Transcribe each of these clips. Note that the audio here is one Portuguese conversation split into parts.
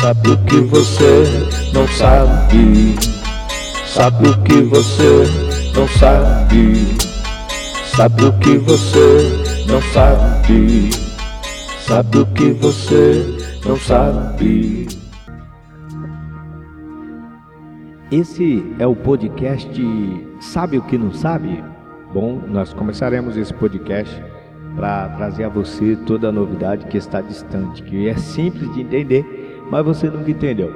Sabe o que você não sabe? Sabe o que você não sabe? Sabe o que você não sabe? Sabe o que você não sabe? Esse é o podcast Sabe o que não sabe? Bom, nós começaremos esse podcast para trazer a você toda a novidade que está distante, que é simples de entender, mas você nunca entendeu.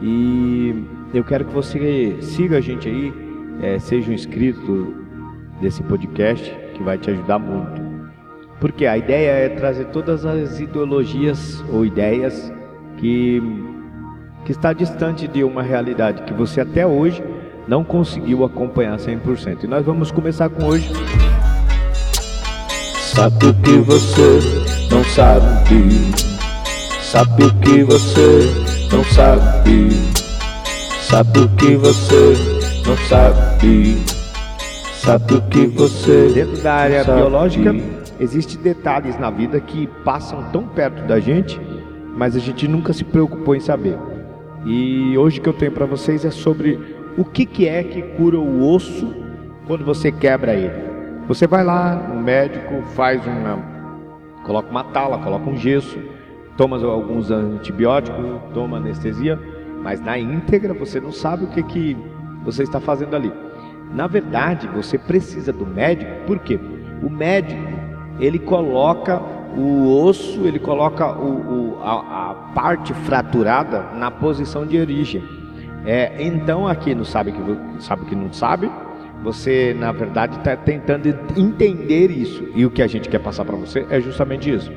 E eu quero que você siga a gente aí, é, seja um inscrito desse podcast, que vai te ajudar muito. Porque a ideia é trazer todas as ideologias ou ideias que, que está distante de uma realidade que você até hoje não conseguiu acompanhar 100%. E nós vamos começar com hoje. Sabe o que você não sabe? Sabe o que você não sabe? Sabe o que você não sabe? Sabe o que você Dentro da área sabe? biológica, existem detalhes na vida que passam tão perto da gente, mas a gente nunca se preocupou em saber. E hoje que eu tenho para vocês é sobre o que, que é que cura o osso quando você quebra ele. Você vai lá no médico, faz uma. coloca uma tala, coloca um gesso, toma alguns antibióticos, toma anestesia, mas na íntegra você não sabe o que, que você está fazendo ali. Na verdade, você precisa do médico, por quê? O médico ele coloca o osso, ele coloca o, o, a, a parte fraturada na posição de origem. É, então aqui não sabe que sabe que não sabe, você na verdade está tentando entender isso e o que a gente quer passar para você é justamente isso.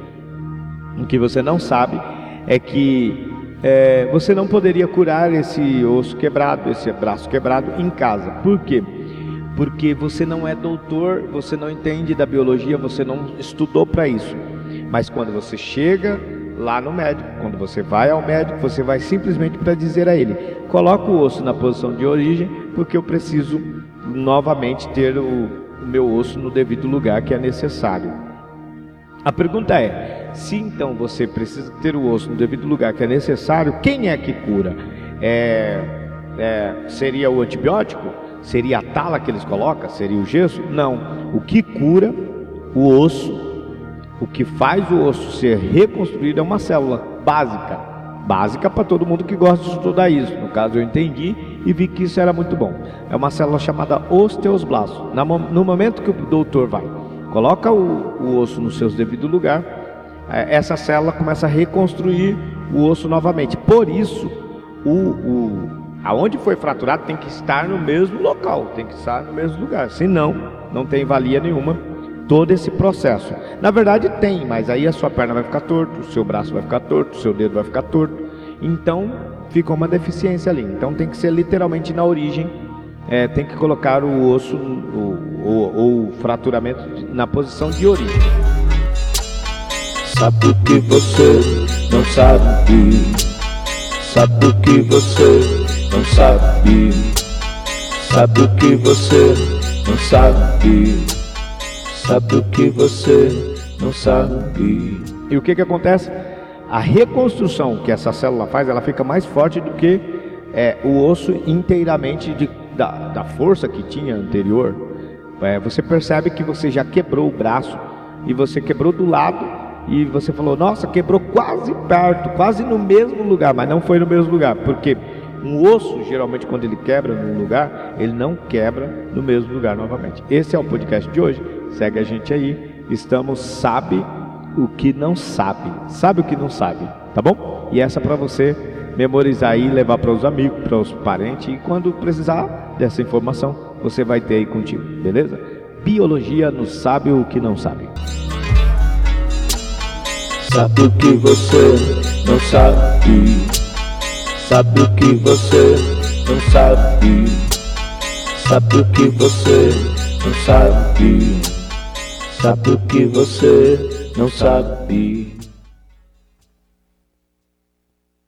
O que você não sabe é que é, você não poderia curar esse osso quebrado, esse braço quebrado em casa. Por quê? Porque você não é doutor, você não entende da biologia, você não estudou para isso. Mas quando você chega lá no médico. Quando você vai ao médico, você vai simplesmente para dizer a ele: coloca o osso na posição de origem, porque eu preciso novamente ter o, o meu osso no devido lugar que é necessário. A pergunta é: se então você precisa ter o osso no devido lugar que é necessário, quem é que cura? É, é, seria o antibiótico? Seria a tala que eles colocam? Seria o gesso? Não. O que cura o osso o que faz o osso ser reconstruído é uma célula básica. Básica para todo mundo que gosta de estudar isso. No caso, eu entendi e vi que isso era muito bom. É uma célula chamada osteosblasto. No momento que o doutor vai, coloca o, o osso no seu devido lugar, essa célula começa a reconstruir o osso novamente. Por isso, o, o, aonde foi fraturado tem que estar no mesmo local, tem que estar no mesmo lugar. Senão, não tem valia nenhuma todo esse processo. Na verdade tem, mas aí a sua perna vai ficar torto, o seu braço vai ficar torto, o seu dedo vai ficar torto. Então fica uma deficiência ali. Então tem que ser literalmente na origem, é, tem que colocar o osso ou o fraturamento na posição de origem. Sabe o que você não sabe? Sabe o que você não sabe? Sabe o que você não sabe? sabe o que você não sabe. E o que, que acontece? A reconstrução que essa célula faz, ela fica mais forte do que é, o osso inteiramente de, da, da força que tinha anterior. É, você percebe que você já quebrou o braço e você quebrou do lado e você falou, nossa, quebrou quase perto, quase no mesmo lugar, mas não foi no mesmo lugar, porque um osso, geralmente, quando ele quebra num lugar, ele não quebra no mesmo lugar novamente. Esse é o podcast de hoje. Segue a gente aí. Estamos Sabe o que não sabe. Sabe o que não sabe, tá bom? E essa para você memorizar aí, levar para os amigos, para os parentes. E quando precisar dessa informação, você vai ter aí contigo, beleza? Biologia no Sabe o que não sabe. Sabe o que você não sabe? Sabe o que você não sabe? Sabe o que você não sabe? Sabe o que você não sabe?